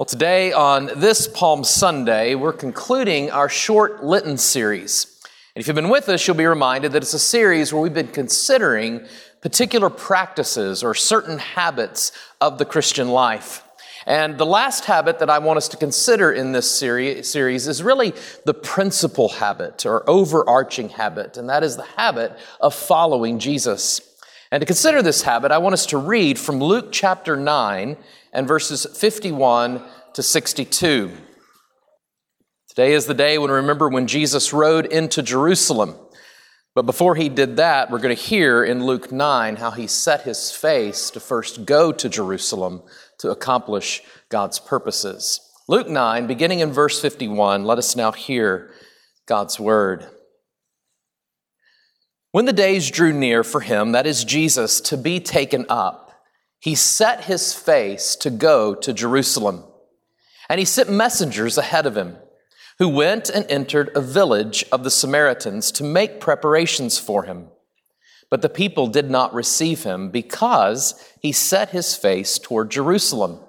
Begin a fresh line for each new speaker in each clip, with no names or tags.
Well, today on this Palm Sunday, we're concluding our short Lenten series. And if you've been with us, you'll be reminded that it's a series where we've been considering particular practices or certain habits of the Christian life. And the last habit that I want us to consider in this series is really the principal habit or overarching habit, and that is the habit of following Jesus. And to consider this habit, I want us to read from Luke chapter 9 and verses 51 to 62. Today is the day when we remember when Jesus rode into Jerusalem. But before he did that, we're going to hear in Luke 9 how he set his face to first go to Jerusalem to accomplish God's purposes. Luke 9, beginning in verse 51, let us now hear God's word. When the days drew near for him, that is Jesus, to be taken up, he set his face to go to Jerusalem. And he sent messengers ahead of him, who went and entered a village of the Samaritans to make preparations for him. But the people did not receive him because he set his face toward Jerusalem.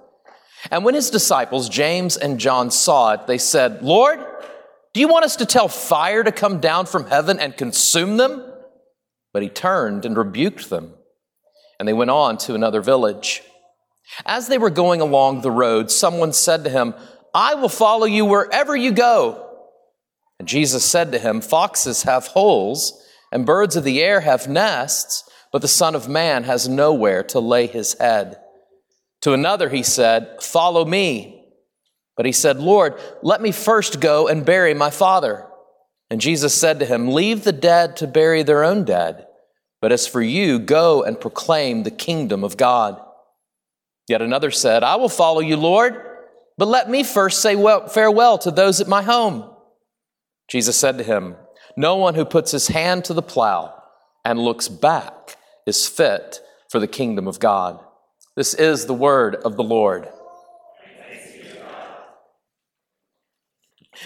And when his disciples, James and John, saw it, they said, Lord, do you want us to tell fire to come down from heaven and consume them? But he turned and rebuked them and they went on to another village. As they were going along the road, someone said to him, I will follow you wherever you go. And Jesus said to him, Foxes have holes, and birds of the air have nests, but the Son of Man has nowhere to lay his head. To another he said, Follow me. But he said, Lord, let me first go and bury my father. And Jesus said to him, Leave the dead to bury their own dead. But as for you, go and proclaim the kingdom of God. Yet another said, I will follow you, Lord, but let me first say well, farewell to those at my home. Jesus said to him, No one who puts his hand to the plow and looks back is fit for the kingdom of God. This is the word of the Lord.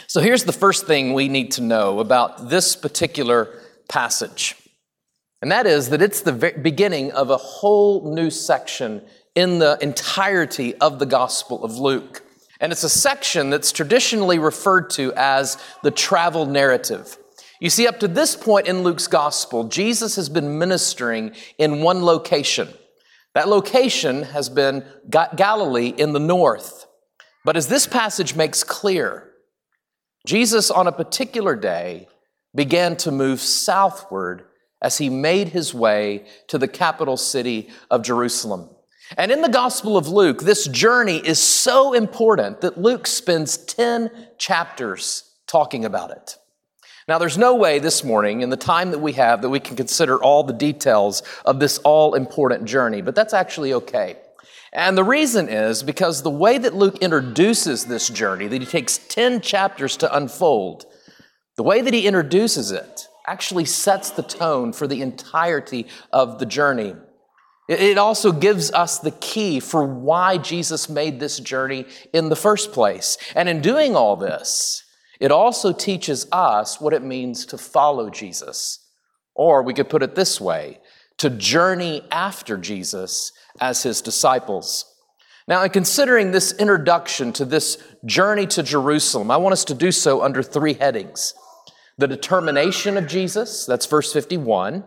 So here's the first thing we need to know about this particular passage. And that is that it's the beginning of a whole new section in the entirety of the Gospel of Luke. And it's a section that's traditionally referred to as the travel narrative. You see, up to this point in Luke's Gospel, Jesus has been ministering in one location. That location has been Galilee in the north. But as this passage makes clear, Jesus on a particular day began to move southward as he made his way to the capital city of Jerusalem. And in the Gospel of Luke, this journey is so important that Luke spends 10 chapters talking about it. Now, there's no way this morning, in the time that we have, that we can consider all the details of this all important journey, but that's actually okay. And the reason is because the way that Luke introduces this journey, that he takes 10 chapters to unfold, the way that he introduces it actually sets the tone for the entirety of the journey. It also gives us the key for why Jesus made this journey in the first place. And in doing all this, it also teaches us what it means to follow Jesus. Or we could put it this way to journey after Jesus as his disciples. Now, in considering this introduction to this journey to Jerusalem, I want us to do so under three headings the determination of Jesus, that's verse 51,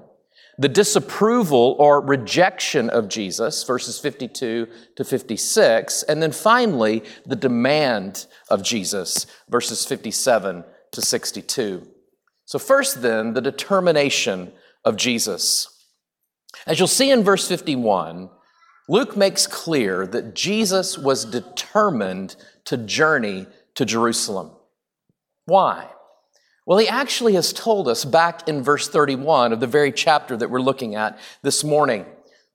the disapproval or rejection of Jesus, verses 52 to 56, and then finally, the demand of Jesus, verses 57 to 62. So, first, then, the determination of Jesus. As you'll see in verse 51, Luke makes clear that Jesus was determined to journey to Jerusalem. Why? Well, he actually has told us back in verse 31 of the very chapter that we're looking at this morning.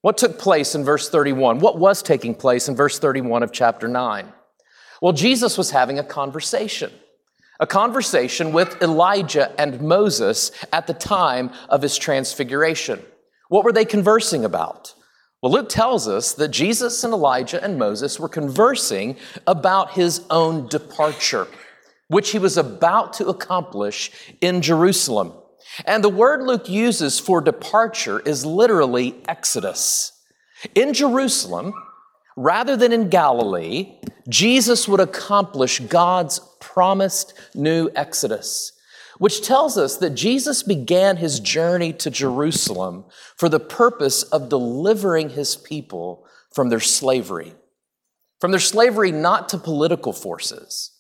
What took place in verse 31? What was taking place in verse 31 of chapter 9? Well, Jesus was having a conversation, a conversation with Elijah and Moses at the time of his transfiguration. What were they conversing about? Well, Luke tells us that Jesus and Elijah and Moses were conversing about his own departure which he was about to accomplish in Jerusalem. And the word Luke uses for departure is literally exodus. In Jerusalem, rather than in Galilee, Jesus would accomplish God's promised new exodus, which tells us that Jesus began his journey to Jerusalem for the purpose of delivering his people from their slavery. From their slavery not to political forces,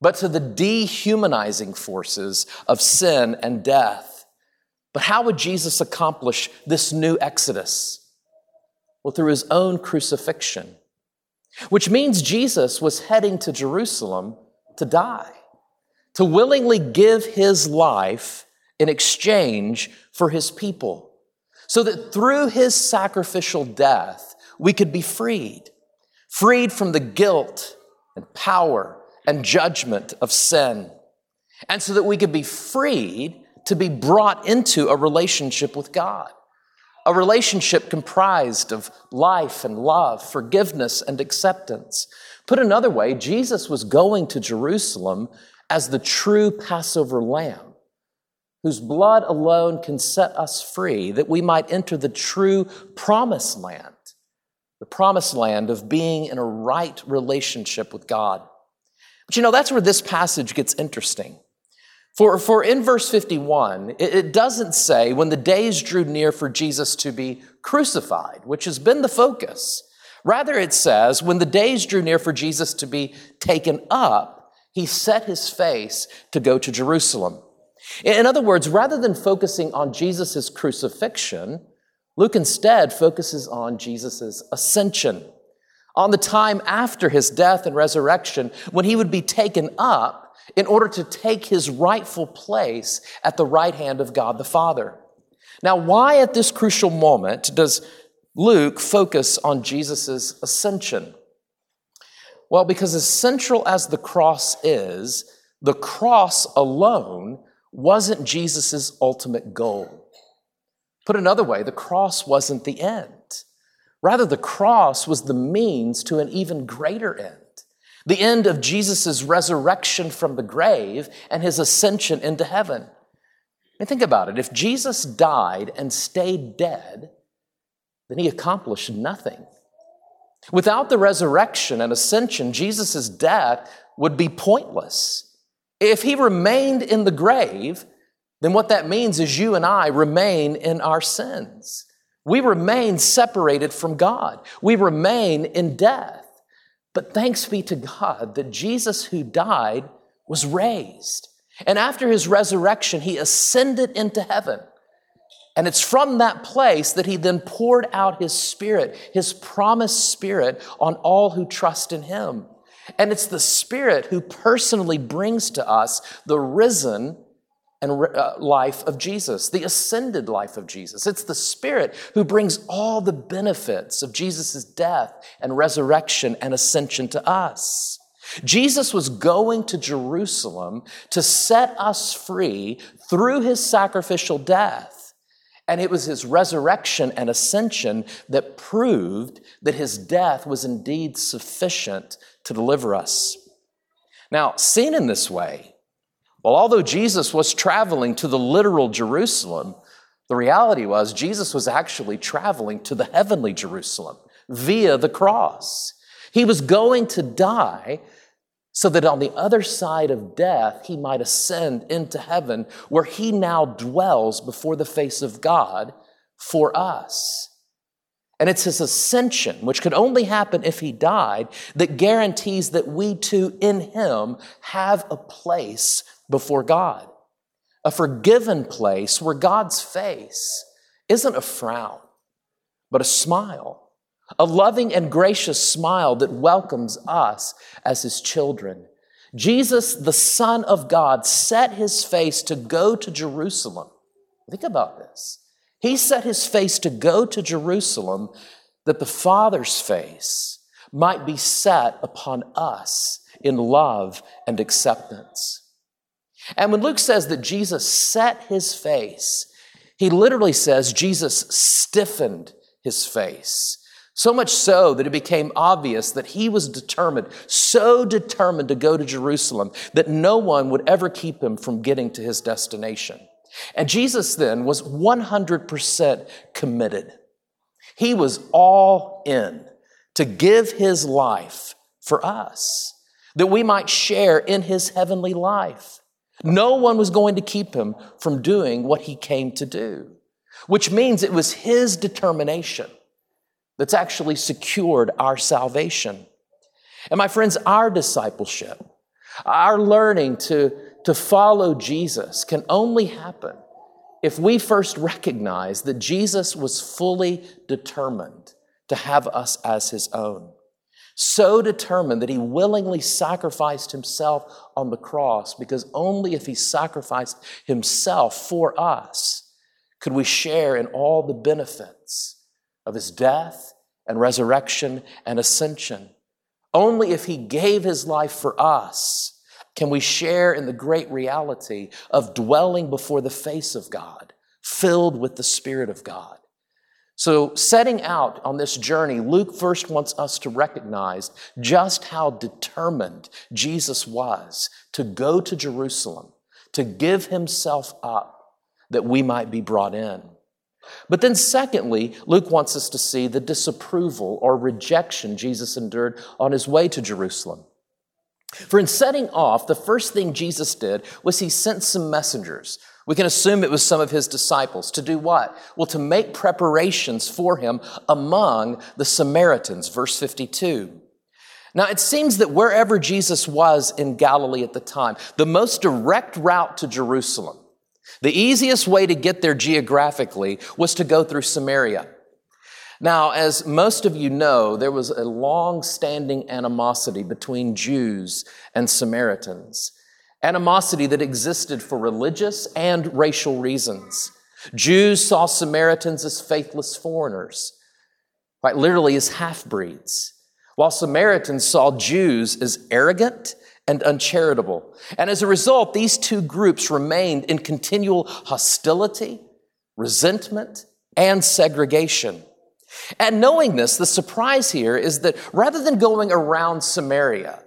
but to the dehumanizing forces of sin and death. But how would Jesus accomplish this new exodus? Well, through his own crucifixion, which means Jesus was heading to Jerusalem to die, to willingly give his life in exchange for his people, so that through his sacrificial death, we could be freed, freed from the guilt and power and judgment of sin, and so that we could be freed to be brought into a relationship with God a relationship comprised of life and love, forgiveness and acceptance. Put another way, Jesus was going to Jerusalem as the true Passover lamb, whose blood alone can set us free, that we might enter the true promised land, the promised land of being in a right relationship with God. But you know, that's where this passage gets interesting. For, for in verse 51, it, it doesn't say when the days drew near for Jesus to be crucified, which has been the focus. Rather, it says when the days drew near for Jesus to be taken up, he set his face to go to Jerusalem. In other words, rather than focusing on Jesus' crucifixion, Luke instead focuses on Jesus' ascension, on the time after his death and resurrection when he would be taken up in order to take his rightful place at the right hand of God the Father. Now, why at this crucial moment does Luke focus on Jesus' ascension? Well, because as central as the cross is, the cross alone wasn't Jesus' ultimate goal. Put another way, the cross wasn't the end. Rather, the cross was the means to an even greater end the end of Jesus' resurrection from the grave and his ascension into heaven. And think about it if Jesus died and stayed dead, then he accomplished nothing. Without the resurrection and ascension, Jesus' death would be pointless. If he remained in the grave, then what that means is you and I remain in our sins. We remain separated from God. We remain in death. But thanks be to God that Jesus, who died, was raised. And after his resurrection, he ascended into heaven. And it's from that place that he then poured out his spirit, his promised spirit, on all who trust in him. And it's the spirit who personally brings to us the risen and uh, life of Jesus, the ascended life of Jesus. It's the Spirit who brings all the benefits of Jesus' death and resurrection and ascension to us. Jesus was going to Jerusalem to set us free through his sacrificial death. And it was his resurrection and ascension that proved that his death was indeed sufficient to deliver us. Now, seen in this way, well, although Jesus was traveling to the literal Jerusalem, the reality was Jesus was actually traveling to the heavenly Jerusalem via the cross. He was going to die so that on the other side of death, he might ascend into heaven where he now dwells before the face of God for us. And it's his ascension, which could only happen if he died, that guarantees that we too in him have a place before God. A forgiven place where God's face isn't a frown, but a smile, a loving and gracious smile that welcomes us as his children. Jesus, the Son of God, set his face to go to Jerusalem. Think about this. He set his face to go to Jerusalem that the Father's face might be set upon us in love and acceptance. And when Luke says that Jesus set his face, he literally says Jesus stiffened his face. So much so that it became obvious that he was determined, so determined to go to Jerusalem that no one would ever keep him from getting to his destination. And Jesus then was 100% committed. He was all in to give his life for us, that we might share in his heavenly life. No one was going to keep him from doing what he came to do, which means it was his determination that's actually secured our salvation. And my friends, our discipleship, our learning to, to follow Jesus can only happen if we first recognize that Jesus was fully determined to have us as his own. So determined that he willingly sacrificed himself on the cross because only if he sacrificed himself for us could we share in all the benefits of his death and resurrection and ascension. Only if he gave his life for us can we share in the great reality of dwelling before the face of God, filled with the Spirit of God. So, setting out on this journey, Luke first wants us to recognize just how determined Jesus was to go to Jerusalem, to give himself up that we might be brought in. But then, secondly, Luke wants us to see the disapproval or rejection Jesus endured on his way to Jerusalem. For in setting off, the first thing Jesus did was he sent some messengers. We can assume it was some of his disciples to do what? Well, to make preparations for him among the Samaritans, verse 52. Now, it seems that wherever Jesus was in Galilee at the time, the most direct route to Jerusalem the easiest way to get there geographically was to go through Samaria. Now, as most of you know, there was a long standing animosity between Jews and Samaritans, animosity that existed for religious and racial reasons. Jews saw Samaritans as faithless foreigners, quite literally as half breeds, while Samaritans saw Jews as arrogant and uncharitable. And as a result, these two groups remained in continual hostility, resentment, and segregation. And knowing this, the surprise here is that rather than going around Samaria,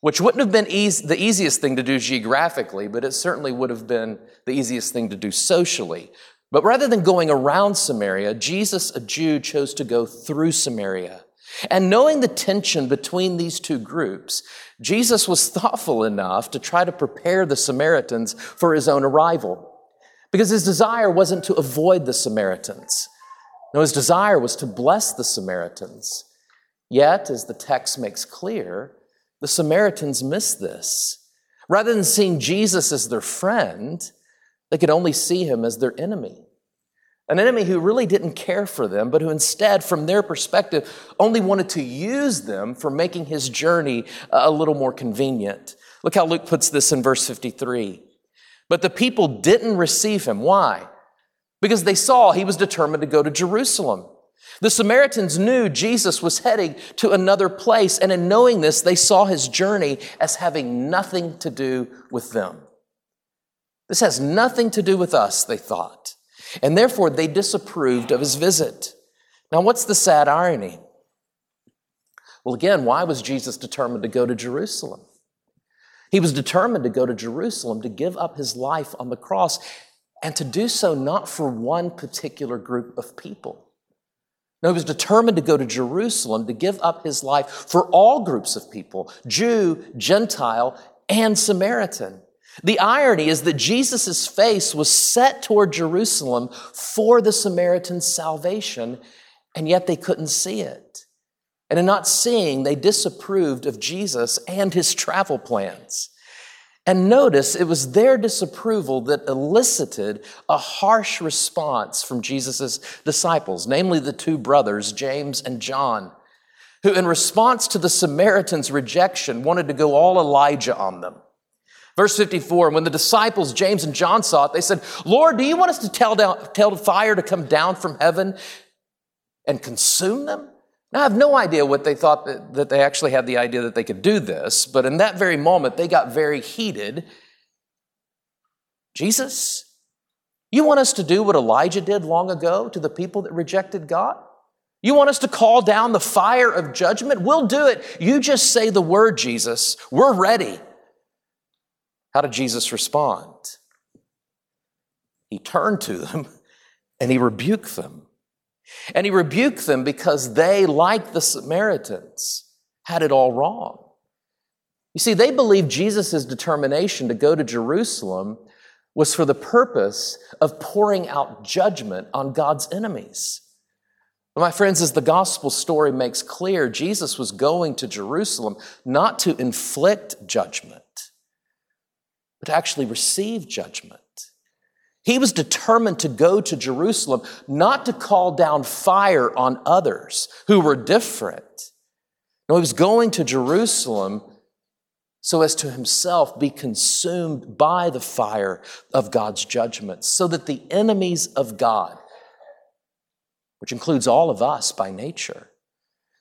which wouldn't have been easy, the easiest thing to do geographically, but it certainly would have been the easiest thing to do socially. But rather than going around Samaria, Jesus, a Jew, chose to go through Samaria. And knowing the tension between these two groups, Jesus was thoughtful enough to try to prepare the Samaritans for his own arrival. Because his desire wasn't to avoid the Samaritans. No, his desire was to bless the Samaritans. Yet, as the text makes clear, the Samaritans missed this. Rather than seeing Jesus as their friend, they could only see him as their enemy. An enemy who really didn't care for them, but who instead, from their perspective, only wanted to use them for making his journey uh, a little more convenient. Look how Luke puts this in verse 53. But the people didn't receive him. Why? Because they saw he was determined to go to Jerusalem. The Samaritans knew Jesus was heading to another place, and in knowing this, they saw his journey as having nothing to do with them. This has nothing to do with us, they thought and therefore they disapproved of his visit. Now, what's the sad irony? Well, again, why was Jesus determined to go to Jerusalem? He was determined to go to Jerusalem to give up his life on the cross and to do so not for one particular group of people. No, he was determined to go to Jerusalem to give up his life for all groups of people Jew, Gentile, and Samaritan. The irony is that Jesus' face was set toward Jerusalem for the Samaritans' salvation, and yet they couldn't see it. And in not seeing, they disapproved of Jesus and his travel plans. And notice it was their disapproval that elicited a harsh response from Jesus' disciples, namely the two brothers, James and John, who, in response to the Samaritans' rejection, wanted to go all Elijah on them. Verse 54, when the disciples, James and John saw it, they said, Lord, do you want us to tell, down, tell the fire to come down from heaven and consume them? Now, I have no idea what they thought that, that they actually had the idea that they could do this, but in that very moment, they got very heated. Jesus, you want us to do what Elijah did long ago to the people that rejected God? You want us to call down the fire of judgment? We'll do it. You just say the word, Jesus. We're ready. How did Jesus respond? He turned to them and he rebuked them. And he rebuked them because they, like the Samaritans, had it all wrong. You see, they believed Jesus' determination to go to Jerusalem was for the purpose of pouring out judgment on God's enemies. But my friends, as the gospel story makes clear, Jesus was going to Jerusalem not to inflict judgment, but to actually receive judgment. He was determined to go to Jerusalem not to call down fire on others who were different. No, he was going to Jerusalem so as to himself be consumed by the fire of God's judgment, so that the enemies of God, which includes all of us by nature,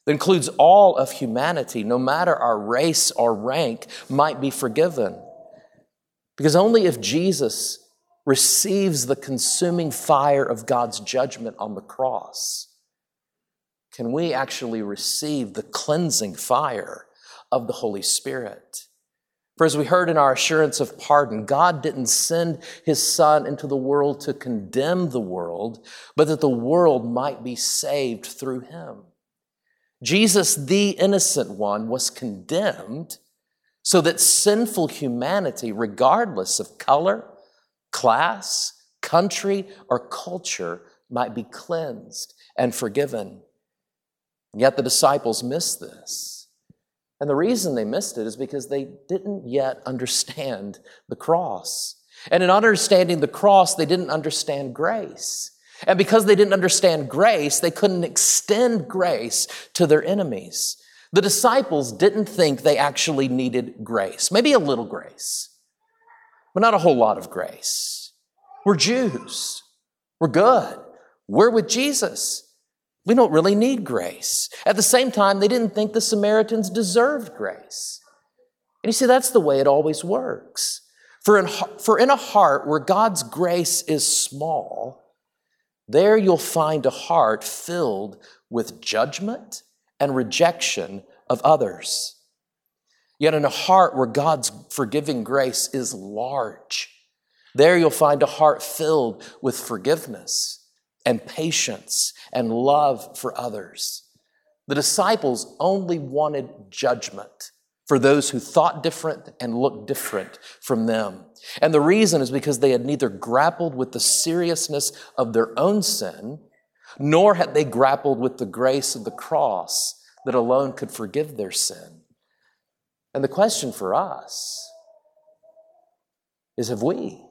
that includes all of humanity, no matter our race or rank, might be forgiven. Because only if Jesus receives the consuming fire of God's judgment on the cross can we actually receive the cleansing fire of the Holy Spirit. For as we heard in our assurance of pardon, God didn't send his Son into the world to condemn the world, but that the world might be saved through him. Jesus, the innocent one, was condemned so that sinful humanity, regardless of color, class, country, or culture, might be cleansed and forgiven. And yet the disciples missed this. And the reason they missed it is because they didn't yet understand the cross. And in understanding the cross, they didn't understand grace. And because they didn't understand grace, they couldn't extend grace to their enemies. The disciples didn't think they actually needed grace, maybe a little grace, but not a whole lot of grace. We're Jews. We're good. We're with Jesus. We don't really need grace. At the same time, they didn't think the Samaritans deserved grace. And you see, that's the way it always works. For in, for in a heart where God's grace is small, there you'll find a heart filled with judgment and rejection of others. Yet in a heart where God's forgiving grace is large, there you'll find a heart filled with forgiveness and patience and love for others. The disciples only wanted judgment for those who thought different and looked different from them. And the reason is because they had neither grappled with the seriousness of their own sin, nor had they grappled with the grace of the cross that alone could forgive their sin. And the question for us is have we?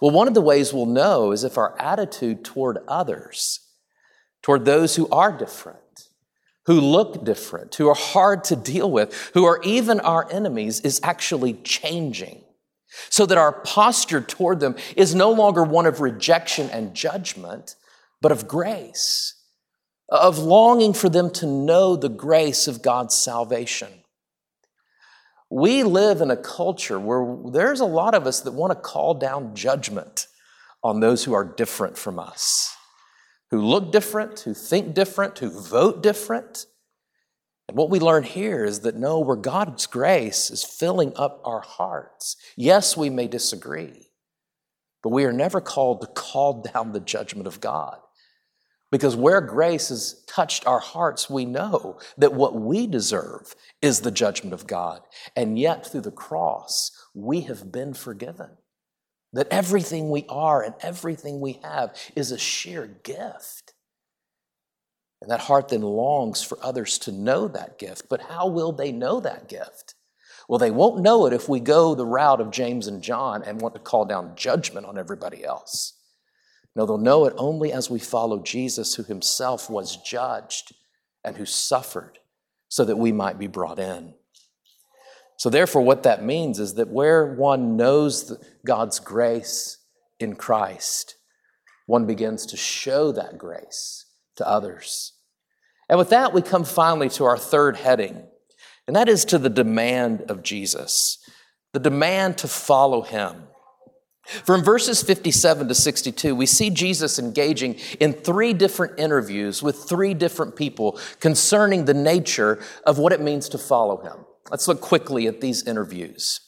Well, one of the ways we'll know is if our attitude toward others, toward those who are different, who look different, who are hard to deal with, who are even our enemies, is actually changing. So that our posture toward them is no longer one of rejection and judgment, but of grace, of longing for them to know the grace of God's salvation. We live in a culture where there's a lot of us that want to call down judgment on those who are different from us, who look different, who think different, who vote different. And what we learn here is that no, where God's grace is filling up our hearts, yes, we may disagree, but we are never called to call down the judgment of God. Because where grace has touched our hearts, we know that what we deserve is the judgment of God. And yet, through the cross, we have been forgiven. That everything we are and everything we have is a sheer gift. And that heart then longs for others to know that gift. But how will they know that gift? Well, they won't know it if we go the route of James and John and want to call down judgment on everybody else. No, they'll know it only as we follow Jesus, who himself was judged and who suffered so that we might be brought in. So, therefore, what that means is that where one knows God's grace in Christ, one begins to show that grace to others. And with that, we come finally to our third heading, and that is to the demand of Jesus, the demand to follow him. From verses 57 to 62, we see Jesus engaging in three different interviews with three different people concerning the nature of what it means to follow him. Let's look quickly at these interviews.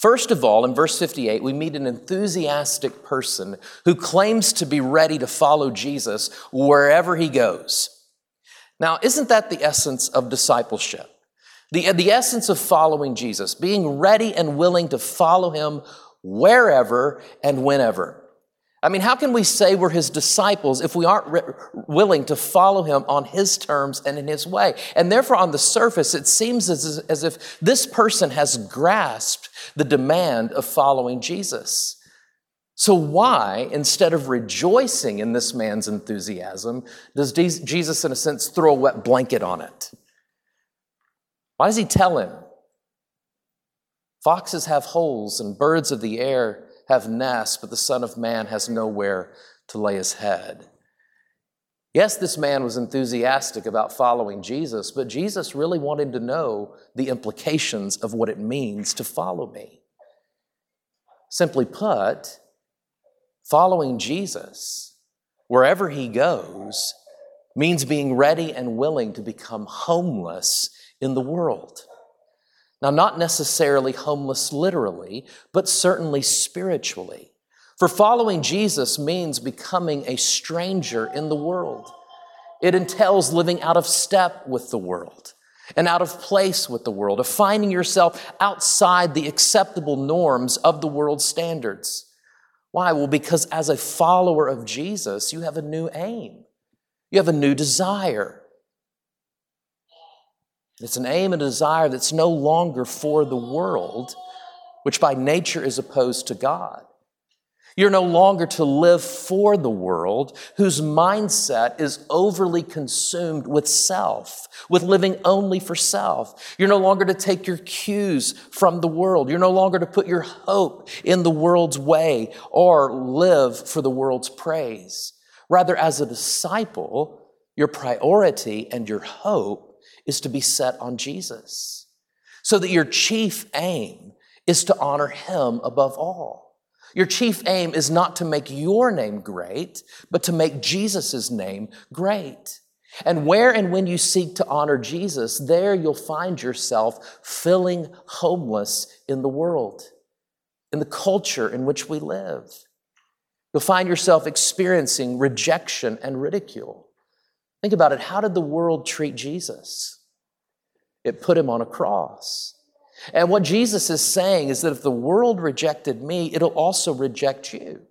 First of all, in verse 58, we meet an enthusiastic person who claims to be ready to follow Jesus wherever he goes. Now, isn't that the essence of discipleship? The, the essence of following Jesus, being ready and willing to follow him wherever and whenever. I mean, how can we say we're his disciples if we aren't re- willing to follow him on his terms and in his way? And therefore, on the surface, it seems as, as if this person has grasped the demand of following Jesus. So, why, instead of rejoicing in this man's enthusiasm, does Jesus, in a sense, throw a wet blanket on it? Why does he tell him? Foxes have holes and birds of the air have nests, but the Son of Man has nowhere to lay his head. Yes, this man was enthusiastic about following Jesus, but Jesus really wanted to know the implications of what it means to follow me. Simply put, following Jesus, wherever he goes, means being ready and willing to become homeless in the world. Now, not necessarily homeless literally, but certainly spiritually. For following Jesus means becoming a stranger in the world. It entails living out of step with the world and out of place with the world, of finding yourself outside the acceptable norms of the world's standards. Why? Well, because as a follower of Jesus, you have a new aim, you have a new desire. It's an aim and a desire that's no longer for the world, which by nature is opposed to God. You're no longer to live for the world, whose mindset is overly consumed with self, with living only for self. You're no longer to take your cues from the world. You're no longer to put your hope in the world's way or live for the world's praise. Rather, as a disciple, your priority and your hope is to be set on Jesus. So that your chief aim is to honor him above all. Your chief aim is not to make your name great, but to make Jesus' name great. And where and when you seek to honor Jesus, there you'll find yourself feeling homeless in the world, in the culture in which we live. You'll find yourself experiencing rejection and ridicule. Think about it. How did the world treat Jesus? It put him on a cross. And what Jesus is saying is that if the world rejected me, it'll also reject you.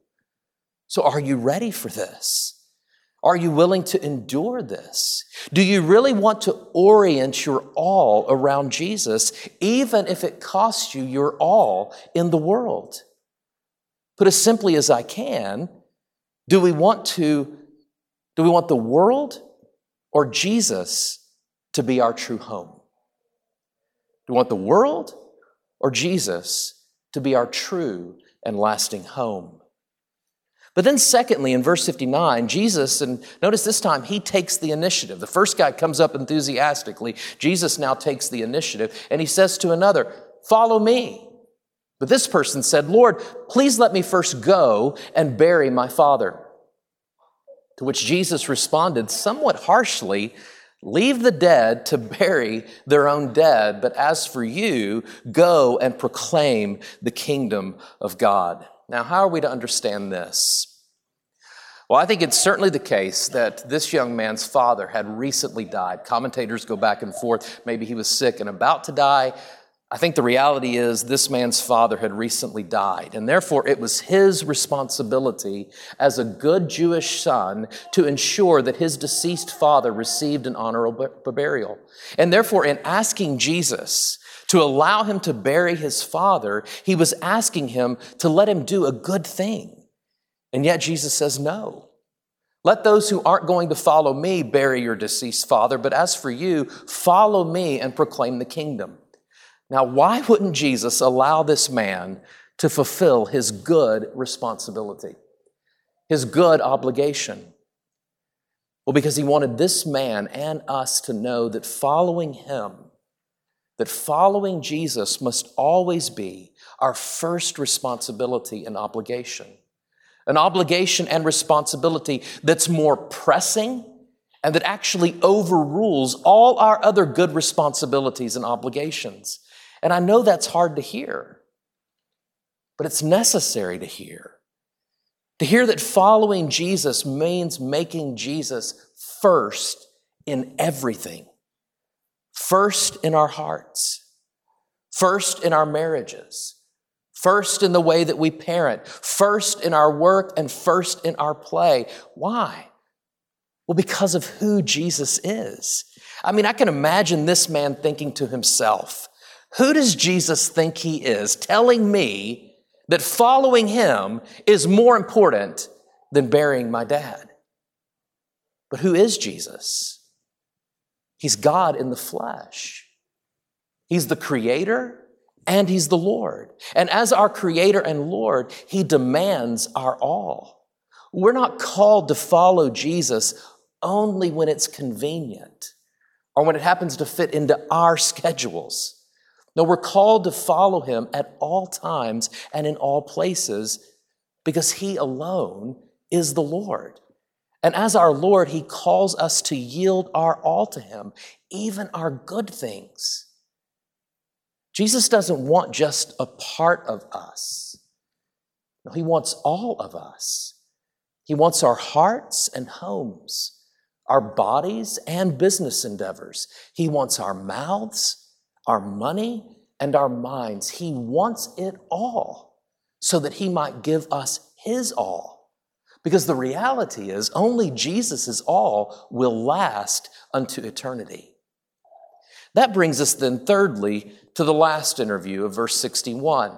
So are you ready for this? Are you willing to endure this? Do you really want to orient your all around Jesus, even if it costs you your all in the world? Put as simply as I can, do we want to, do we want the world or Jesus to be our true home? Do we want the world or Jesus to be our true and lasting home? But then, secondly, in verse 59, Jesus, and notice this time, he takes the initiative. The first guy comes up enthusiastically. Jesus now takes the initiative, and he says to another, Follow me. But this person said, Lord, please let me first go and bury my father. To which Jesus responded somewhat harshly, Leave the dead to bury their own dead, but as for you, go and proclaim the kingdom of God. Now, how are we to understand this? Well, I think it's certainly the case that this young man's father had recently died. Commentators go back and forth. Maybe he was sick and about to die. I think the reality is this man's father had recently died, and therefore it was his responsibility as a good Jewish son to ensure that his deceased father received an honorable burial. And therefore, in asking Jesus to allow him to bury his father, he was asking him to let him do a good thing. And yet Jesus says no. Let those who aren't going to follow me bury your deceased father, but as for you, follow me and proclaim the kingdom. Now, why wouldn't Jesus allow this man to fulfill his good responsibility, his good obligation? Well, because he wanted this man and us to know that following him, that following Jesus must always be our first responsibility and obligation. An obligation and responsibility that's more pressing and that actually overrules all our other good responsibilities and obligations. And I know that's hard to hear, but it's necessary to hear. To hear that following Jesus means making Jesus first in everything. First in our hearts, first in our marriages, first in the way that we parent, first in our work, and first in our play. Why? Well, because of who Jesus is. I mean, I can imagine this man thinking to himself, who does Jesus think he is, telling me that following him is more important than burying my dad? But who is Jesus? He's God in the flesh. He's the creator and he's the Lord. And as our creator and Lord, he demands our all. We're not called to follow Jesus only when it's convenient or when it happens to fit into our schedules. No, we're called to follow him at all times and in all places because he alone is the Lord. And as our Lord, he calls us to yield our all to him, even our good things. Jesus doesn't want just a part of us. No, he wants all of us. He wants our hearts and homes our bodies and business endeavors. He wants our mouths, our money, and our minds. He wants it all so that He might give us His all. Because the reality is, only Jesus' all will last unto eternity. That brings us then, thirdly, to the last interview of verse 61.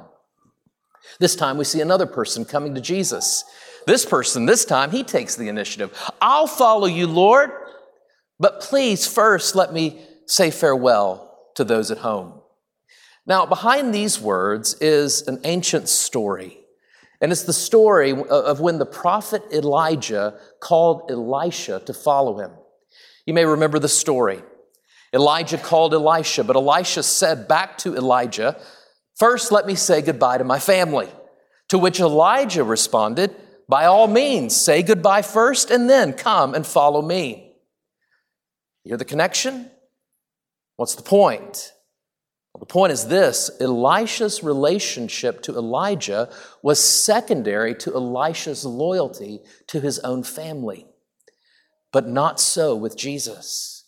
This time we see another person coming to Jesus. This person, this time, he takes the initiative. I'll follow you, Lord, but please first let me say farewell to those at home. Now, behind these words is an ancient story. And it's the story of when the prophet Elijah called Elisha to follow him. You may remember the story. Elijah called Elisha, but Elisha said back to Elijah, First, let me say goodbye to my family. To which Elijah responded, by all means, say goodbye first and then come and follow me. Hear the connection? What's the point? Well, the point is this Elisha's relationship to Elijah was secondary to Elisha's loyalty to his own family, but not so with Jesus.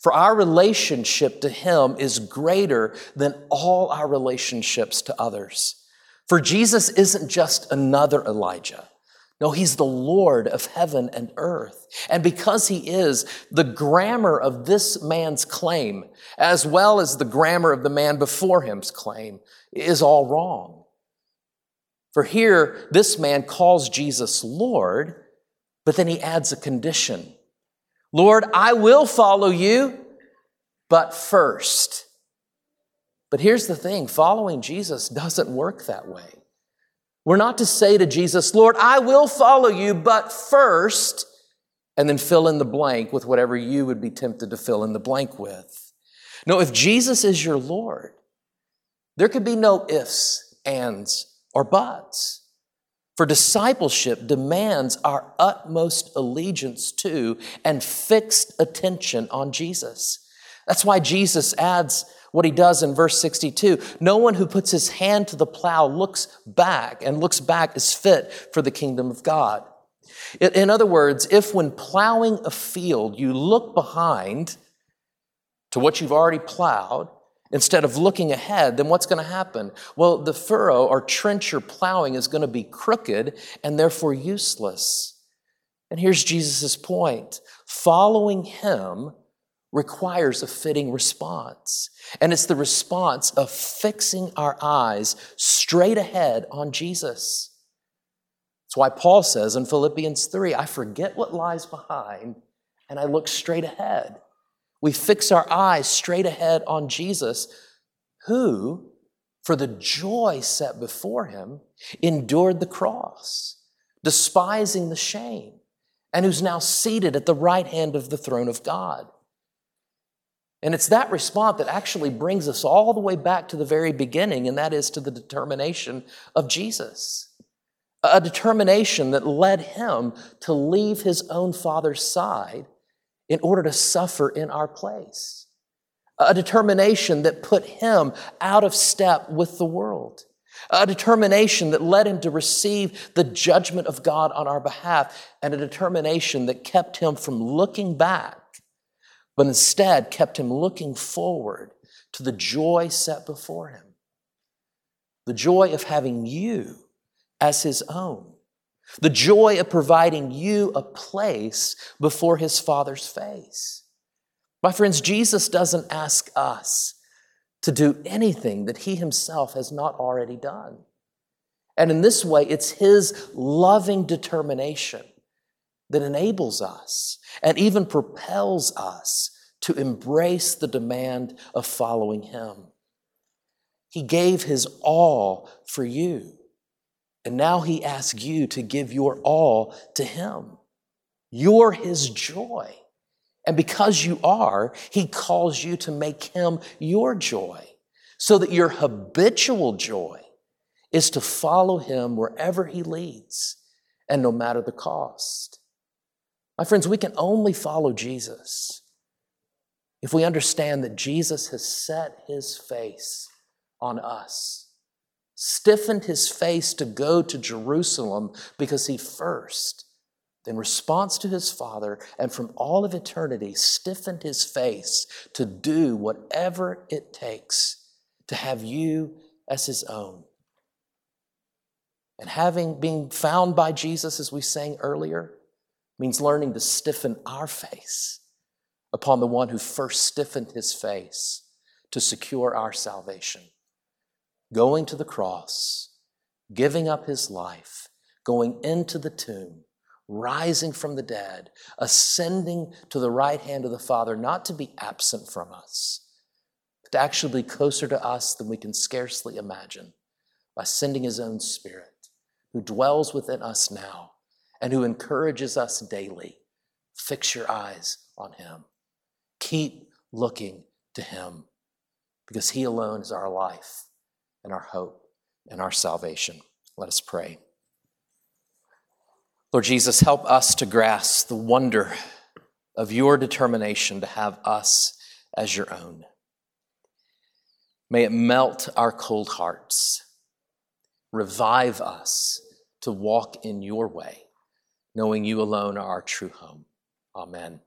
For our relationship to him is greater than all our relationships to others. For Jesus isn't just another Elijah. No, he's the Lord of heaven and earth. And because he is, the grammar of this man's claim, as well as the grammar of the man before him's claim, is all wrong. For here, this man calls Jesus Lord, but then he adds a condition Lord, I will follow you, but first. But here's the thing following Jesus doesn't work that way. We're not to say to Jesus, Lord, I will follow you, but first, and then fill in the blank with whatever you would be tempted to fill in the blank with. No, if Jesus is your Lord, there could be no ifs, ands, or buts. For discipleship demands our utmost allegiance to and fixed attention on Jesus. That's why Jesus adds what he does in verse 62 no one who puts his hand to the plow looks back, and looks back is fit for the kingdom of God. In other words, if when plowing a field you look behind to what you've already plowed, instead of looking ahead, then what's going to happen? Well, the furrow or trench you're plowing is going to be crooked and therefore useless. And here's Jesus' point following him requires a fitting response. And it's the response of fixing our eyes straight ahead on Jesus. That's why Paul says in Philippians 3 I forget what lies behind and I look straight ahead. We fix our eyes straight ahead on Jesus, who, for the joy set before him, endured the cross, despising the shame, and who's now seated at the right hand of the throne of God. And it's that response that actually brings us all the way back to the very beginning, and that is to the determination of Jesus. A determination that led him to leave his own father's side in order to suffer in our place. A determination that put him out of step with the world. A determination that led him to receive the judgment of God on our behalf, and a determination that kept him from looking back but instead kept him looking forward to the joy set before him the joy of having you as his own, the joy of providing you a place before his Father's face. My friends, Jesus doesn't ask us to do anything that he himself has not already done. And in this way, it's his loving determination that enables us and even propels us to embrace the demand of following him. He gave his all for you. And now he asks you to give your all to him. You're his joy. And because you are, he calls you to make him your joy so that your habitual joy is to follow him wherever he leads and no matter the cost. My friends, we can only follow Jesus if we understand that Jesus has set his face on us, stiffened his face to go to Jerusalem because he first in response to his Father, and from all of eternity, stiffened his face to do whatever it takes to have you as his own. And having been found by Jesus, as we sang earlier, means learning to stiffen our face upon the one who first stiffened his face to secure our salvation. Going to the cross, giving up his life, going into the tomb, rising from the dead, ascending to the right hand of the Father, not to be absent from us, but to actually be closer to us than we can scarcely imagine by sending His own Spirit, who dwells within us now and who encourages us daily. Fix your eyes on Him. Keep looking to Him because He alone is our life and our hope and our salvation. Let us pray. Lord Jesus, help us to grasp the wonder of your determination to have us as your own. May it melt our cold hearts, revive us to walk in your way, knowing you alone are our true home. Amen.